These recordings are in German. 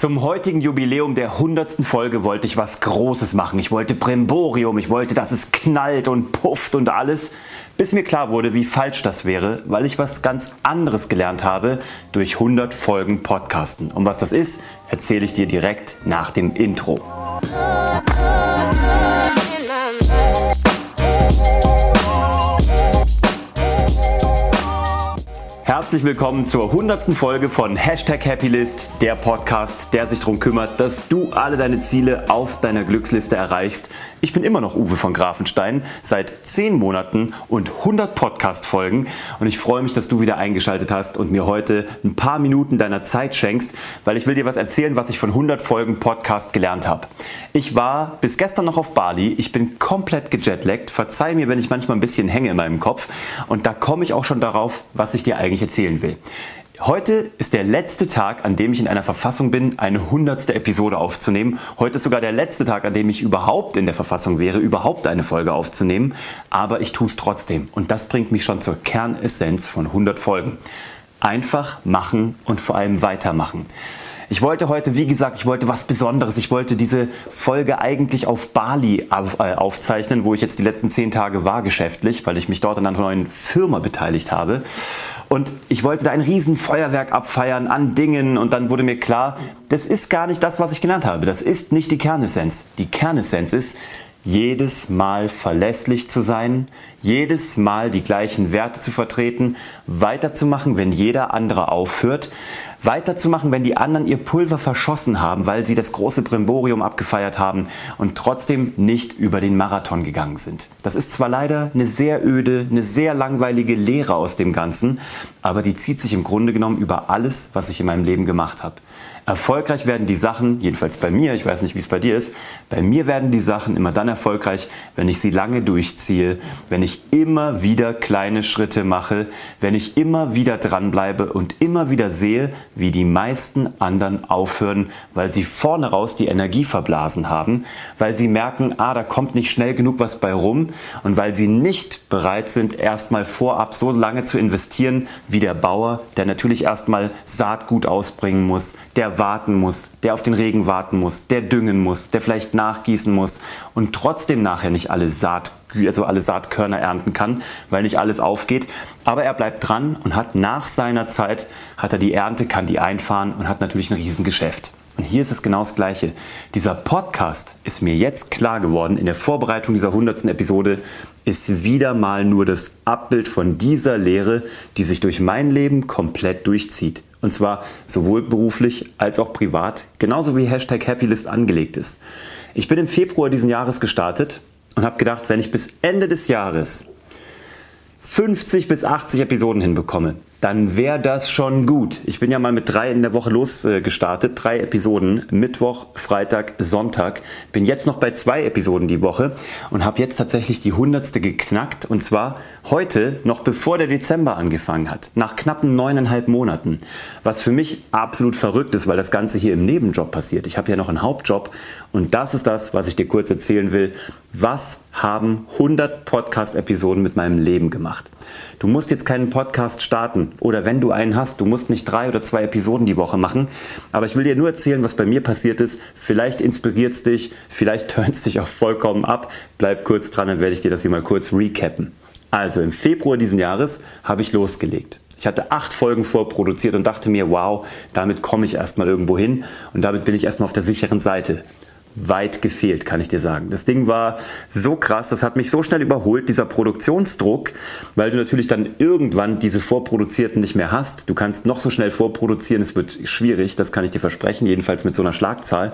Zum heutigen Jubiläum der 100. Folge wollte ich was Großes machen. Ich wollte Brimborium, ich wollte, dass es knallt und pufft und alles, bis mir klar wurde, wie falsch das wäre, weil ich was ganz anderes gelernt habe durch 100 Folgen Podcasten. Und was das ist, erzähle ich dir direkt nach dem Intro. Herzlich willkommen zur 100. Folge von Hashtag Happylist, der Podcast, der sich darum kümmert, dass du alle deine Ziele auf deiner Glücksliste erreichst. Ich bin immer noch Uwe von Grafenstein, seit 10 Monaten und 100 Podcast-Folgen und ich freue mich, dass du wieder eingeschaltet hast und mir heute ein paar Minuten deiner Zeit schenkst, weil ich will dir was erzählen, was ich von 100 Folgen Podcast gelernt habe. Ich war bis gestern noch auf Bali, ich bin komplett gejetlaggt, verzeih mir, wenn ich manchmal ein bisschen hänge in meinem Kopf und da komme ich auch schon darauf, was ich dir eigentlich ich erzählen will. Heute ist der letzte Tag, an dem ich in einer Verfassung bin, eine hundertste Episode aufzunehmen. Heute ist sogar der letzte Tag, an dem ich überhaupt in der Verfassung wäre, überhaupt eine Folge aufzunehmen. Aber ich tue es trotzdem. Und das bringt mich schon zur Kernessenz von 100 Folgen. Einfach machen und vor allem weitermachen. Ich wollte heute, wie gesagt, ich wollte was Besonderes. Ich wollte diese Folge eigentlich auf Bali auf, äh, aufzeichnen, wo ich jetzt die letzten zehn Tage war geschäftlich, weil ich mich dort an einer neuen Firma beteiligt habe. Und ich wollte da ein riesen Feuerwerk abfeiern an Dingen und dann wurde mir klar, das ist gar nicht das, was ich genannt habe. Das ist nicht die Kernessenz. Die Kernessenz ist, jedes Mal verlässlich zu sein, jedes Mal die gleichen Werte zu vertreten, weiterzumachen, wenn jeder andere aufhört, weiterzumachen, wenn die anderen ihr Pulver verschossen haben, weil sie das große Brimborium abgefeiert haben und trotzdem nicht über den Marathon gegangen sind. Das ist zwar leider eine sehr öde, eine sehr langweilige Lehre aus dem Ganzen, aber die zieht sich im Grunde genommen über alles, was ich in meinem Leben gemacht habe. Erfolgreich werden die Sachen, jedenfalls bei mir, ich weiß nicht, wie es bei dir ist, bei mir werden die Sachen immer dann erfolgreich, wenn ich sie lange durchziehe, wenn ich immer wieder kleine Schritte mache, wenn ich immer wieder dranbleibe und immer wieder sehe, wie die meisten anderen aufhören, weil sie vorne raus die Energie verblasen haben, weil sie merken, ah, da kommt nicht schnell genug was bei rum und weil sie nicht bereit sind, erstmal vorab so lange zu investieren wie der Bauer, der natürlich erstmal Saatgut ausbringen muss, der warten muss, der auf den Regen warten muss, der düngen muss, der vielleicht nachgießen muss und trotzdem nachher nicht alle Saat also alle Saatkörner ernten kann, weil nicht alles aufgeht. Aber er bleibt dran und hat nach seiner Zeit, hat er die Ernte, kann die einfahren und hat natürlich ein Riesengeschäft. Und hier ist es genau das Gleiche. Dieser Podcast ist mir jetzt klar geworden, in der Vorbereitung dieser 100. Episode ist wieder mal nur das Abbild von dieser Lehre, die sich durch mein Leben komplett durchzieht. Und zwar sowohl beruflich als auch privat, genauso wie Hashtag Happylist angelegt ist. Ich bin im Februar diesen Jahres gestartet und habe gedacht, wenn ich bis Ende des Jahres 50 bis 80 Episoden hinbekomme, dann wäre das schon gut. Ich bin ja mal mit drei in der Woche losgestartet, drei Episoden, Mittwoch, Freitag, Sonntag. Bin jetzt noch bei zwei Episoden die Woche und habe jetzt tatsächlich die hundertste geknackt und zwar heute, noch bevor der Dezember angefangen hat, nach knappen neuneinhalb Monaten. Was für mich absolut verrückt ist, weil das Ganze hier im Nebenjob passiert. Ich habe ja noch einen Hauptjob und das ist das, was ich dir kurz erzählen will. Was haben 100 Podcast-Episoden mit meinem Leben gemacht? Du musst jetzt keinen Podcast starten oder wenn du einen hast, du musst nicht drei oder zwei Episoden die Woche machen. Aber ich will dir nur erzählen, was bei mir passiert ist. Vielleicht inspiriert es dich, vielleicht turnt es dich auch vollkommen ab. Bleib kurz dran, dann werde ich dir das hier mal kurz recappen. Also im Februar diesen Jahres habe ich losgelegt. Ich hatte acht Folgen vorproduziert und dachte mir, wow, damit komme ich erstmal irgendwo hin und damit bin ich erstmal auf der sicheren Seite weit gefehlt, kann ich dir sagen. Das Ding war so krass, das hat mich so schnell überholt, dieser Produktionsdruck, weil du natürlich dann irgendwann diese vorproduzierten nicht mehr hast. Du kannst noch so schnell vorproduzieren, es wird schwierig, das kann ich dir versprechen, jedenfalls mit so einer Schlagzahl.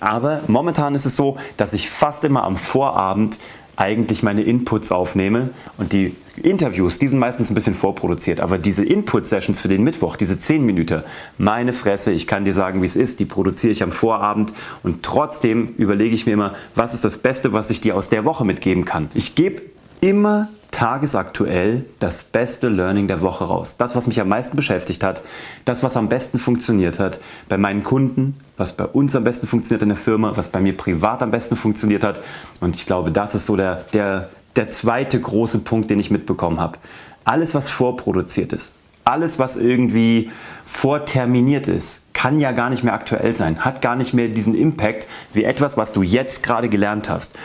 Aber momentan ist es so, dass ich fast immer am Vorabend eigentlich meine Inputs aufnehme und die Interviews, die sind meistens ein bisschen vorproduziert, aber diese Input-Sessions für den Mittwoch, diese 10 Minuten, meine Fresse, ich kann dir sagen, wie es ist, die produziere ich am Vorabend und trotzdem überlege ich mir immer, was ist das Beste, was ich dir aus der Woche mitgeben kann. Ich gebe immer tagesaktuell das beste Learning der Woche raus. Das, was mich am meisten beschäftigt hat, das, was am besten funktioniert hat bei meinen Kunden, was bei uns am besten funktioniert in der Firma, was bei mir privat am besten funktioniert hat. Und ich glaube, das ist so der, der, der zweite große Punkt, den ich mitbekommen habe. Alles, was vorproduziert ist, alles, was irgendwie vorterminiert ist, kann ja gar nicht mehr aktuell sein, hat gar nicht mehr diesen Impact wie etwas, was du jetzt gerade gelernt hast.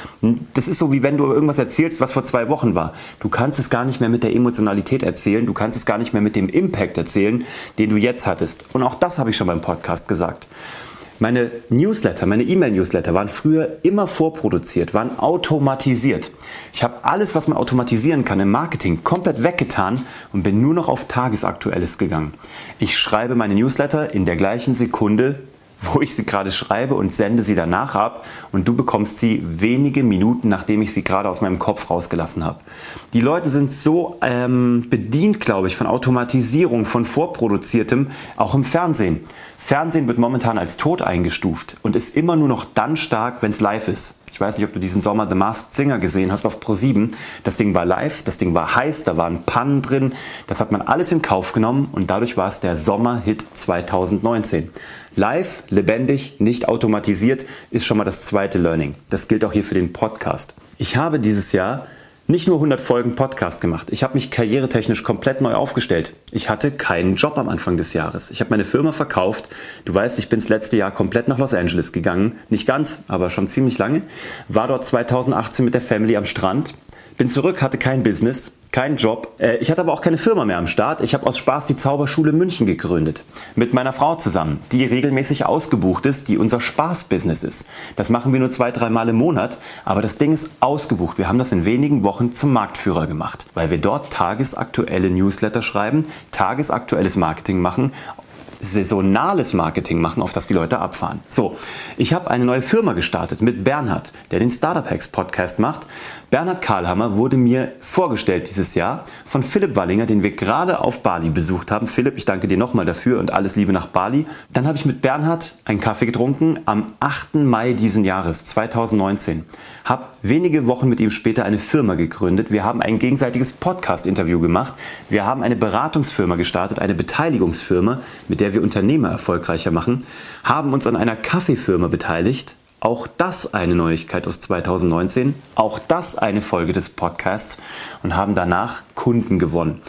Das ist so wie wenn du irgendwas erzählst, was vor zwei Wochen war. Du kannst es gar nicht mehr mit der Emotionalität erzählen, du kannst es gar nicht mehr mit dem Impact erzählen, den du jetzt hattest. Und auch das habe ich schon beim Podcast gesagt. Meine Newsletter, meine E-Mail-Newsletter waren früher immer vorproduziert, waren automatisiert. Ich habe alles, was man automatisieren kann im Marketing, komplett weggetan und bin nur noch auf Tagesaktuelles gegangen. Ich schreibe meine Newsletter in der gleichen Sekunde, wo ich sie gerade schreibe und sende sie danach ab und du bekommst sie wenige Minuten, nachdem ich sie gerade aus meinem Kopf rausgelassen habe. Die Leute sind so ähm, bedient, glaube ich, von Automatisierung, von vorproduziertem, auch im Fernsehen. Fernsehen wird momentan als tot eingestuft und ist immer nur noch dann stark, wenn es live ist. Ich weiß nicht, ob du diesen Sommer The Masked Singer gesehen hast auf Pro7. Das Ding war live, das Ding war heiß, da waren Pannen drin. Das hat man alles in Kauf genommen und dadurch war es der Sommerhit 2019. Live, lebendig, nicht automatisiert ist schon mal das zweite Learning. Das gilt auch hier für den Podcast. Ich habe dieses Jahr nicht nur 100 Folgen Podcast gemacht. Ich habe mich karrieretechnisch komplett neu aufgestellt. Ich hatte keinen Job am Anfang des Jahres. Ich habe meine Firma verkauft. Du weißt, ich bin das letzte Jahr komplett nach Los Angeles gegangen. Nicht ganz, aber schon ziemlich lange. War dort 2018 mit der Family am Strand. Bin zurück, hatte kein Business, keinen Job. Äh, ich hatte aber auch keine Firma mehr am Start. Ich habe aus Spaß die Zauberschule München gegründet. Mit meiner Frau zusammen, die regelmäßig ausgebucht ist, die unser Spaßbusiness ist. Das machen wir nur zwei, drei Mal im Monat, aber das Ding ist ausgebucht. Wir haben das in wenigen Wochen zum Marktführer gemacht, weil wir dort tagesaktuelle Newsletter schreiben, tagesaktuelles Marketing machen saisonales Marketing machen, auf das die Leute abfahren. So, ich habe eine neue Firma gestartet mit Bernhard, der den Startup Hacks Podcast macht. Bernhard Karlhammer wurde mir vorgestellt dieses Jahr von Philipp Wallinger, den wir gerade auf Bali besucht haben. Philipp, ich danke dir nochmal dafür und alles Liebe nach Bali. Dann habe ich mit Bernhard einen Kaffee getrunken am 8. Mai diesen Jahres, 2019. Habe wenige Wochen mit ihm später eine Firma gegründet. Wir haben ein gegenseitiges Podcast-Interview gemacht. Wir haben eine Beratungsfirma gestartet, eine Beteiligungsfirma, mit der wir Unternehmer erfolgreicher machen, haben uns an einer Kaffeefirma beteiligt. Auch das eine Neuigkeit aus 2019, auch das eine Folge des Podcasts und haben danach Kunden gewonnen.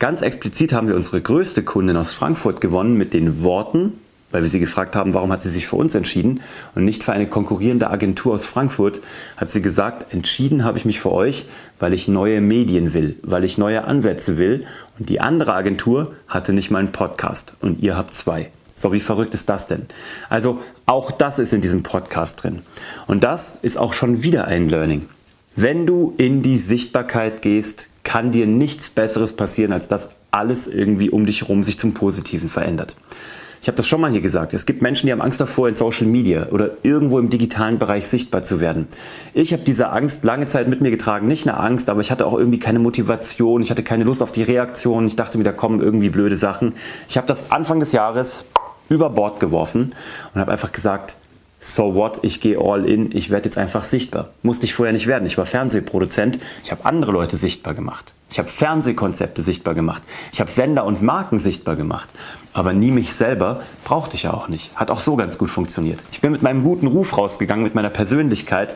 Ganz explizit haben wir unsere größte Kundin aus Frankfurt gewonnen mit den Worten, weil wir sie gefragt haben, warum hat sie sich für uns entschieden und nicht für eine konkurrierende Agentur aus Frankfurt, hat sie gesagt, entschieden habe ich mich für euch, weil ich neue Medien will, weil ich neue Ansätze will und die andere Agentur hatte nicht mal einen Podcast und ihr habt zwei. So, wie verrückt ist das denn? Also, auch das ist in diesem Podcast drin. Und das ist auch schon wieder ein Learning. Wenn du in die Sichtbarkeit gehst, kann dir nichts Besseres passieren, als dass alles irgendwie um dich herum sich zum Positiven verändert. Ich habe das schon mal hier gesagt. Es gibt Menschen, die haben Angst davor, in Social Media oder irgendwo im digitalen Bereich sichtbar zu werden. Ich habe diese Angst lange Zeit mit mir getragen. Nicht eine Angst, aber ich hatte auch irgendwie keine Motivation. Ich hatte keine Lust auf die Reaktion. Ich dachte mir, da kommen irgendwie blöde Sachen. Ich habe das Anfang des Jahres über Bord geworfen und habe einfach gesagt, so what, ich gehe all in, ich werde jetzt einfach sichtbar. Musste ich vorher nicht werden. Ich war Fernsehproduzent, ich habe andere Leute sichtbar gemacht. Ich habe Fernsehkonzepte sichtbar gemacht. Ich habe Sender und Marken sichtbar gemacht aber nie mich selber brauchte ich ja auch nicht. Hat auch so ganz gut funktioniert. Ich bin mit meinem guten Ruf rausgegangen, mit meiner Persönlichkeit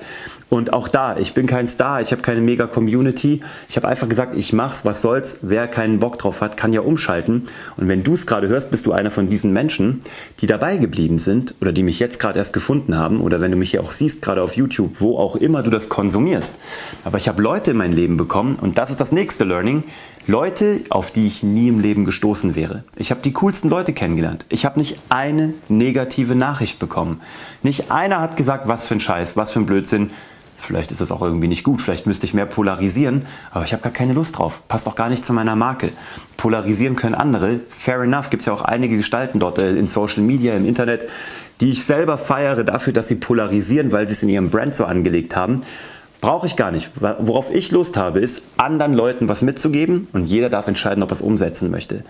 und auch da, ich bin kein Star, ich habe keine mega Community. Ich habe einfach gesagt, ich mach's, was soll's. Wer keinen Bock drauf hat, kann ja umschalten. Und wenn du es gerade hörst, bist du einer von diesen Menschen, die dabei geblieben sind oder die mich jetzt gerade erst gefunden haben oder wenn du mich hier auch siehst, gerade auf YouTube, wo auch immer du das konsumierst. Aber ich habe Leute in mein Leben bekommen und das ist das nächste Learning. Leute, auf die ich nie im Leben gestoßen wäre. Ich habe die coolsten Leute kennengelernt. Ich habe nicht eine negative Nachricht bekommen. Nicht einer hat gesagt, was für ein Scheiß, was für ein Blödsinn. Vielleicht ist das auch irgendwie nicht gut, vielleicht müsste ich mehr polarisieren, aber ich habe gar keine Lust drauf. Passt auch gar nicht zu meiner Marke. Polarisieren können andere. Fair enough, gibt es ja auch einige Gestalten dort äh, in Social Media, im Internet, die ich selber feiere dafür, dass sie polarisieren, weil sie es in ihrem Brand so angelegt haben. Brauche ich gar nicht. Worauf ich Lust habe, ist, anderen Leuten was mitzugeben und jeder darf entscheiden, ob er es umsetzen möchte.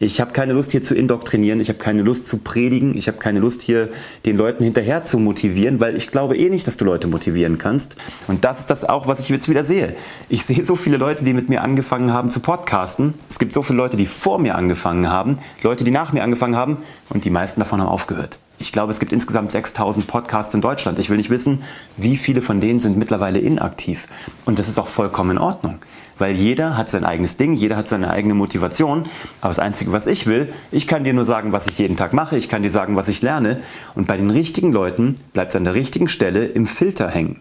Ich habe keine Lust hier zu indoktrinieren, ich habe keine Lust zu predigen, ich habe keine Lust hier den Leuten hinterher zu motivieren, weil ich glaube eh nicht, dass du Leute motivieren kannst. Und das ist das auch, was ich jetzt wieder sehe. Ich sehe so viele Leute, die mit mir angefangen haben zu podcasten. Es gibt so viele Leute, die vor mir angefangen haben, Leute, die nach mir angefangen haben und die meisten davon haben aufgehört. Ich glaube, es gibt insgesamt 6000 Podcasts in Deutschland. Ich will nicht wissen, wie viele von denen sind mittlerweile inaktiv. Und das ist auch vollkommen in Ordnung. Weil jeder hat sein eigenes Ding, jeder hat seine eigene Motivation. Aber das Einzige, was ich will, ich kann dir nur sagen, was ich jeden Tag mache, ich kann dir sagen, was ich lerne. Und bei den richtigen Leuten bleibt es an der richtigen Stelle im Filter hängen.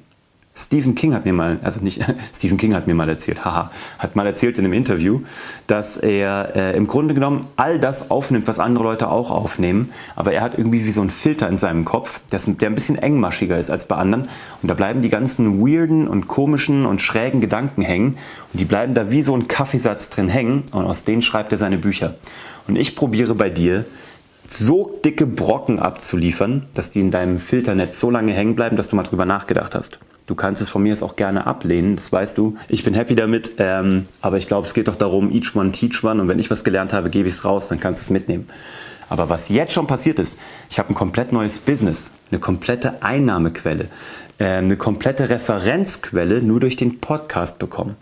Stephen King hat mir mal, also nicht, Stephen King hat mir mal erzählt, haha, hat mal erzählt in einem Interview, dass er äh, im Grunde genommen all das aufnimmt, was andere Leute auch aufnehmen, aber er hat irgendwie wie so einen Filter in seinem Kopf, der, der ein bisschen engmaschiger ist als bei anderen und da bleiben die ganzen weirden und komischen und schrägen Gedanken hängen und die bleiben da wie so ein Kaffeesatz drin hängen und aus denen schreibt er seine Bücher. Und ich probiere bei dir, so dicke Brocken abzuliefern, dass die in deinem Filternetz so lange hängen bleiben, dass du mal drüber nachgedacht hast. Du kannst es von mir jetzt auch gerne ablehnen, das weißt du. Ich bin happy damit, ähm, aber ich glaube, es geht doch darum, each one teach one. Und wenn ich was gelernt habe, gebe ich es raus, dann kannst du es mitnehmen. Aber was jetzt schon passiert ist, ich habe ein komplett neues Business, eine komplette Einnahmequelle, äh, eine komplette Referenzquelle nur durch den Podcast bekommen.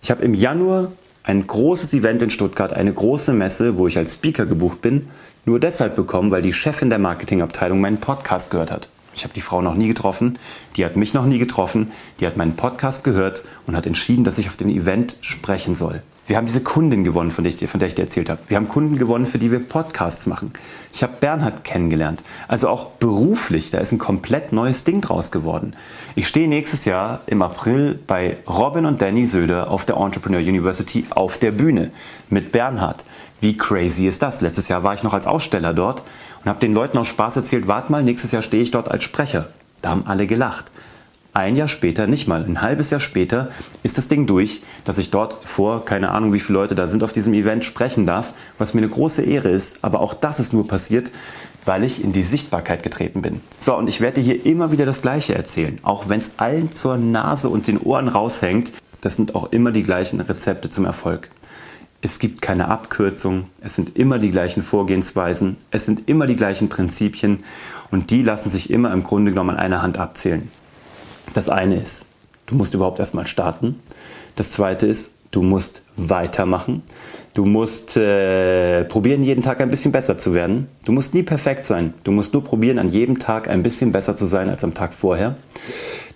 Ich habe im Januar ein großes Event in Stuttgart, eine große Messe, wo ich als Speaker gebucht bin, nur deshalb bekommen, weil die Chefin der Marketingabteilung meinen Podcast gehört hat. Ich habe die Frau noch nie getroffen, die hat mich noch nie getroffen, die hat meinen Podcast gehört und hat entschieden, dass ich auf dem Event sprechen soll. Wir haben diese Kundin gewonnen, von der, ich, von der ich dir erzählt habe. Wir haben Kunden gewonnen, für die wir Podcasts machen. Ich habe Bernhard kennengelernt. Also auch beruflich, da ist ein komplett neues Ding draus geworden. Ich stehe nächstes Jahr im April bei Robin und Danny Söder auf der Entrepreneur University auf der Bühne mit Bernhard. Wie crazy ist das? Letztes Jahr war ich noch als Aussteller dort und habe den Leuten aus Spaß erzählt, wart mal, nächstes Jahr stehe ich dort als Sprecher. Da haben alle gelacht. Ein Jahr später, nicht mal, ein halbes Jahr später ist das Ding durch, dass ich dort vor, keine Ahnung wie viele Leute da sind, auf diesem Event sprechen darf, was mir eine große Ehre ist. Aber auch das ist nur passiert, weil ich in die Sichtbarkeit getreten bin. So, und ich werde dir hier immer wieder das Gleiche erzählen, auch wenn es allen zur Nase und den Ohren raushängt. Das sind auch immer die gleichen Rezepte zum Erfolg. Es gibt keine Abkürzung, es sind immer die gleichen Vorgehensweisen, es sind immer die gleichen Prinzipien und die lassen sich immer im Grunde genommen an einer Hand abzählen. Das eine ist, du musst überhaupt erstmal starten. Das zweite ist, du musst weitermachen. Du musst äh, probieren, jeden Tag ein bisschen besser zu werden. Du musst nie perfekt sein. Du musst nur probieren, an jedem Tag ein bisschen besser zu sein als am Tag vorher.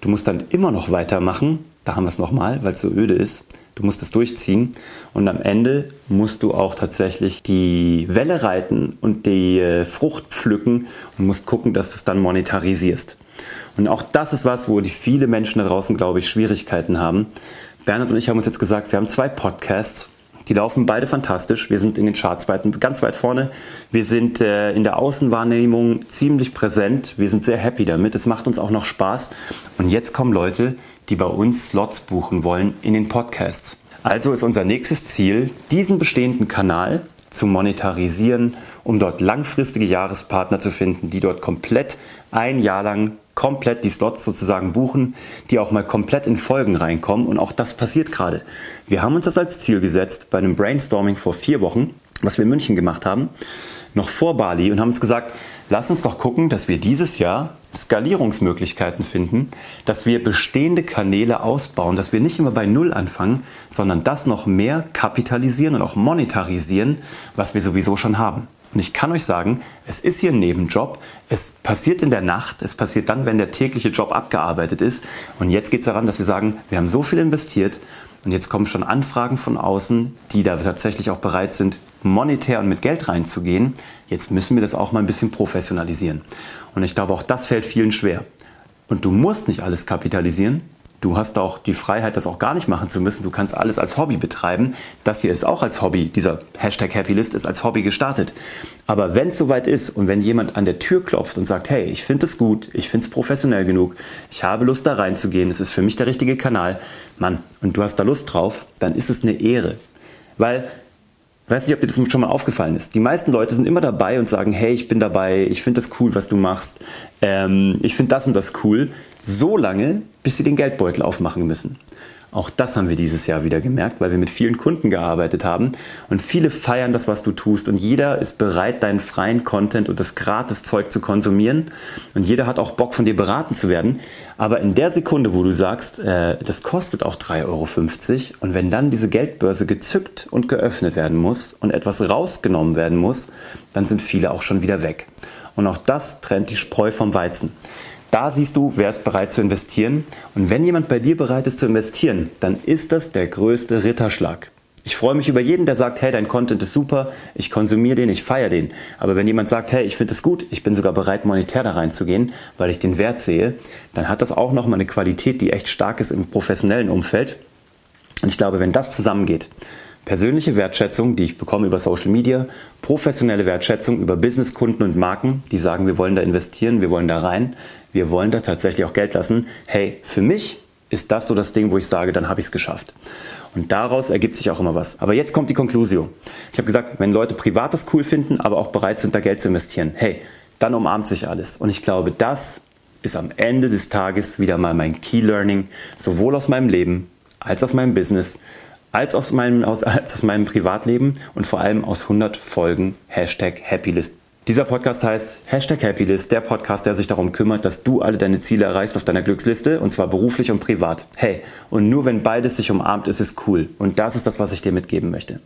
Du musst dann immer noch weitermachen. Da haben wir es nochmal, weil es so öde ist. Du musst es durchziehen und am Ende musst du auch tatsächlich die Welle reiten und die äh, Frucht pflücken und musst gucken, dass du es dann monetarisierst. Und auch das ist was, wo die viele Menschen da draußen, glaube ich, Schwierigkeiten haben. Bernhard und ich haben uns jetzt gesagt, wir haben zwei Podcasts. Die laufen beide fantastisch. Wir sind in den Charts ganz weit vorne. Wir sind äh, in der Außenwahrnehmung ziemlich präsent. Wir sind sehr happy damit. Es macht uns auch noch Spaß. Und jetzt kommen Leute, die bei uns Slots buchen wollen in den Podcasts. Also ist unser nächstes Ziel, diesen bestehenden Kanal zu monetarisieren, um dort langfristige Jahrespartner zu finden, die dort komplett ein Jahr lang komplett die Slots sozusagen buchen, die auch mal komplett in Folgen reinkommen. Und auch das passiert gerade. Wir haben uns das als Ziel gesetzt bei einem Brainstorming vor vier Wochen, was wir in München gemacht haben, noch vor Bali und haben uns gesagt, lass uns doch gucken, dass wir dieses Jahr Skalierungsmöglichkeiten finden, dass wir bestehende Kanäle ausbauen, dass wir nicht immer bei Null anfangen, sondern das noch mehr kapitalisieren und auch monetarisieren, was wir sowieso schon haben. Und ich kann euch sagen, es ist hier ein Nebenjob. Es passiert in der Nacht. Es passiert dann, wenn der tägliche Job abgearbeitet ist. Und jetzt geht es daran, dass wir sagen, wir haben so viel investiert und jetzt kommen schon Anfragen von außen, die da tatsächlich auch bereit sind, monetär und mit Geld reinzugehen. Jetzt müssen wir das auch mal ein bisschen professionalisieren. Und ich glaube, auch das fällt vielen schwer. Und du musst nicht alles kapitalisieren. Du hast auch die Freiheit, das auch gar nicht machen zu müssen. Du kannst alles als Hobby betreiben. Das hier ist auch als Hobby. Dieser Hashtag Happylist ist als Hobby gestartet. Aber wenn es soweit ist und wenn jemand an der Tür klopft und sagt, hey, ich finde es gut, ich finde es professionell genug, ich habe Lust da reinzugehen, es ist für mich der richtige Kanal, Mann, und du hast da Lust drauf, dann ist es eine Ehre. Weil weiß nicht, ob dir das schon mal aufgefallen ist. Die meisten Leute sind immer dabei und sagen, hey, ich bin dabei, ich finde das cool, was du machst, ähm, ich finde das und das cool, so lange, bis sie den Geldbeutel aufmachen müssen. Auch das haben wir dieses Jahr wieder gemerkt, weil wir mit vielen Kunden gearbeitet haben und viele feiern das, was du tust und jeder ist bereit, deinen freien Content und das gratis Zeug zu konsumieren und jeder hat auch Bock, von dir beraten zu werden. Aber in der Sekunde, wo du sagst, äh, das kostet auch 3,50 Euro und wenn dann diese Geldbörse gezückt und geöffnet werden muss und etwas rausgenommen werden muss, dann sind viele auch schon wieder weg. Und auch das trennt die Spreu vom Weizen. Da siehst du, wer ist bereit zu investieren. Und wenn jemand bei dir bereit ist zu investieren, dann ist das der größte Ritterschlag. Ich freue mich über jeden, der sagt, hey, dein Content ist super, ich konsumiere den, ich feiere den. Aber wenn jemand sagt, hey, ich finde es gut, ich bin sogar bereit, monetär da reinzugehen, weil ich den Wert sehe, dann hat das auch nochmal eine Qualität, die echt stark ist im professionellen Umfeld. Und ich glaube, wenn das zusammengeht, persönliche Wertschätzung, die ich bekomme über Social Media, professionelle Wertschätzung über Businesskunden und Marken, die sagen, wir wollen da investieren, wir wollen da rein, wir wollen da tatsächlich auch Geld lassen. Hey, für mich ist das so das Ding, wo ich sage, dann habe ich es geschafft. Und daraus ergibt sich auch immer was. Aber jetzt kommt die Konklusion. Ich habe gesagt, wenn Leute Privates cool finden, aber auch bereit sind, da Geld zu investieren, hey, dann umarmt sich alles. Und ich glaube, das ist am Ende des Tages wieder mal mein Key Learning, sowohl aus meinem Leben als aus meinem Business, als aus meinem, als aus meinem Privatleben und vor allem aus 100 Folgen Hashtag Happylist dieser Podcast heißt Hashtag Happylist, der Podcast, der sich darum kümmert, dass du alle deine Ziele erreichst auf deiner Glücksliste und zwar beruflich und privat. Hey, und nur wenn beides sich umarmt, ist es cool. Und das ist das, was ich dir mitgeben möchte.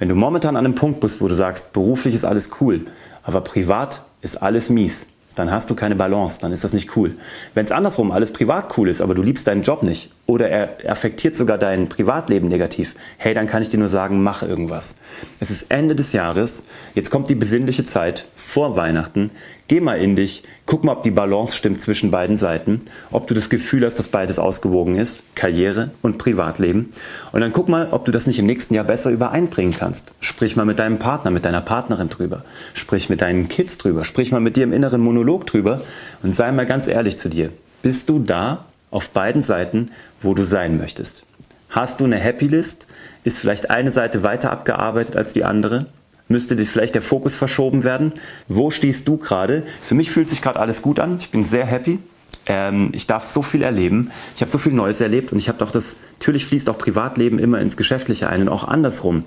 Wenn du momentan an einem Punkt bist, wo du sagst, beruflich ist alles cool, aber privat ist alles mies, dann hast du keine Balance, dann ist das nicht cool. Wenn es andersrum alles privat cool ist, aber du liebst deinen Job nicht oder er affektiert sogar dein Privatleben negativ, hey, dann kann ich dir nur sagen, mach irgendwas. Es ist Ende des Jahres, jetzt kommt die besinnliche Zeit vor Weihnachten. Geh mal in dich, guck mal, ob die Balance stimmt zwischen beiden Seiten, ob du das Gefühl hast, dass beides ausgewogen ist, Karriere und Privatleben. Und dann guck mal, ob du das nicht im nächsten Jahr besser übereinbringen kannst. Sprich mal mit deinem Partner, mit deiner Partnerin drüber. Sprich mit deinen Kids drüber. Sprich mal mit dir im inneren Monolog drüber und sei mal ganz ehrlich zu dir. Bist du da auf beiden Seiten, wo du sein möchtest? Hast du eine Happy List? Ist vielleicht eine Seite weiter abgearbeitet als die andere? Müsste dir vielleicht der Fokus verschoben werden? Wo stehst du gerade? Für mich fühlt sich gerade alles gut an. Ich bin sehr happy. Ähm, ich darf so viel erleben. Ich habe so viel Neues erlebt und ich habe doch das, natürlich fließt auch Privatleben immer ins Geschäftliche ein und auch andersrum.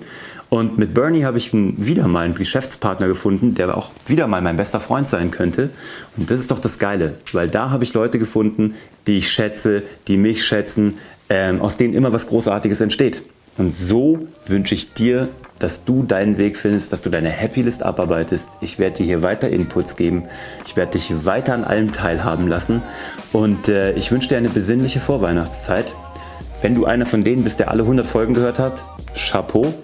Und mit Bernie habe ich wieder mal einen Geschäftspartner gefunden, der auch wieder mal mein bester Freund sein könnte. Und das ist doch das Geile, weil da habe ich Leute gefunden, die ich schätze, die mich schätzen, ähm, aus denen immer was Großartiges entsteht. Und so wünsche ich dir dass du deinen Weg findest, dass du deine Happy List abarbeitest. Ich werde dir hier weiter Inputs geben. Ich werde dich weiter an allem teilhaben lassen. Und äh, ich wünsche dir eine besinnliche Vorweihnachtszeit. Wenn du einer von denen bist, der alle 100 Folgen gehört hat, Chapeau.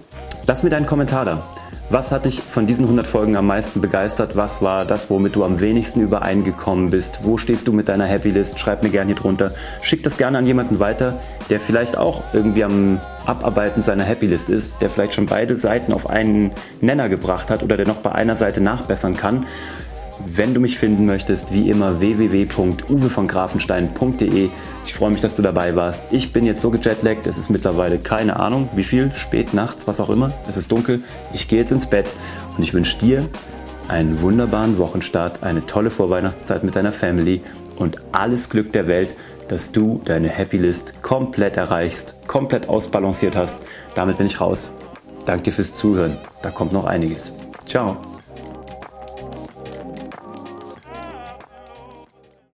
Lass mir deinen Kommentar da. Was hat dich von diesen 100 Folgen am meisten begeistert? Was war das, womit du am wenigsten übereingekommen bist? Wo stehst du mit deiner Happy List? Schreib mir gerne hier drunter. Schick das gerne an jemanden weiter, der vielleicht auch irgendwie am Abarbeiten seiner Happy List ist, der vielleicht schon beide Seiten auf einen Nenner gebracht hat oder der noch bei einer Seite nachbessern kann. Wenn du mich finden möchtest, wie immer www.uwevongrafenstein.de. Ich freue mich, dass du dabei warst. Ich bin jetzt so gejetlaggt, es ist mittlerweile keine Ahnung, wie viel, spät, nachts, was auch immer. Es ist dunkel. Ich gehe jetzt ins Bett und ich wünsche dir einen wunderbaren Wochenstart, eine tolle Vorweihnachtszeit mit deiner Family und alles Glück der Welt, dass du deine Happy List komplett erreichst, komplett ausbalanciert hast. Damit bin ich raus. Danke dir fürs Zuhören. Da kommt noch einiges. Ciao.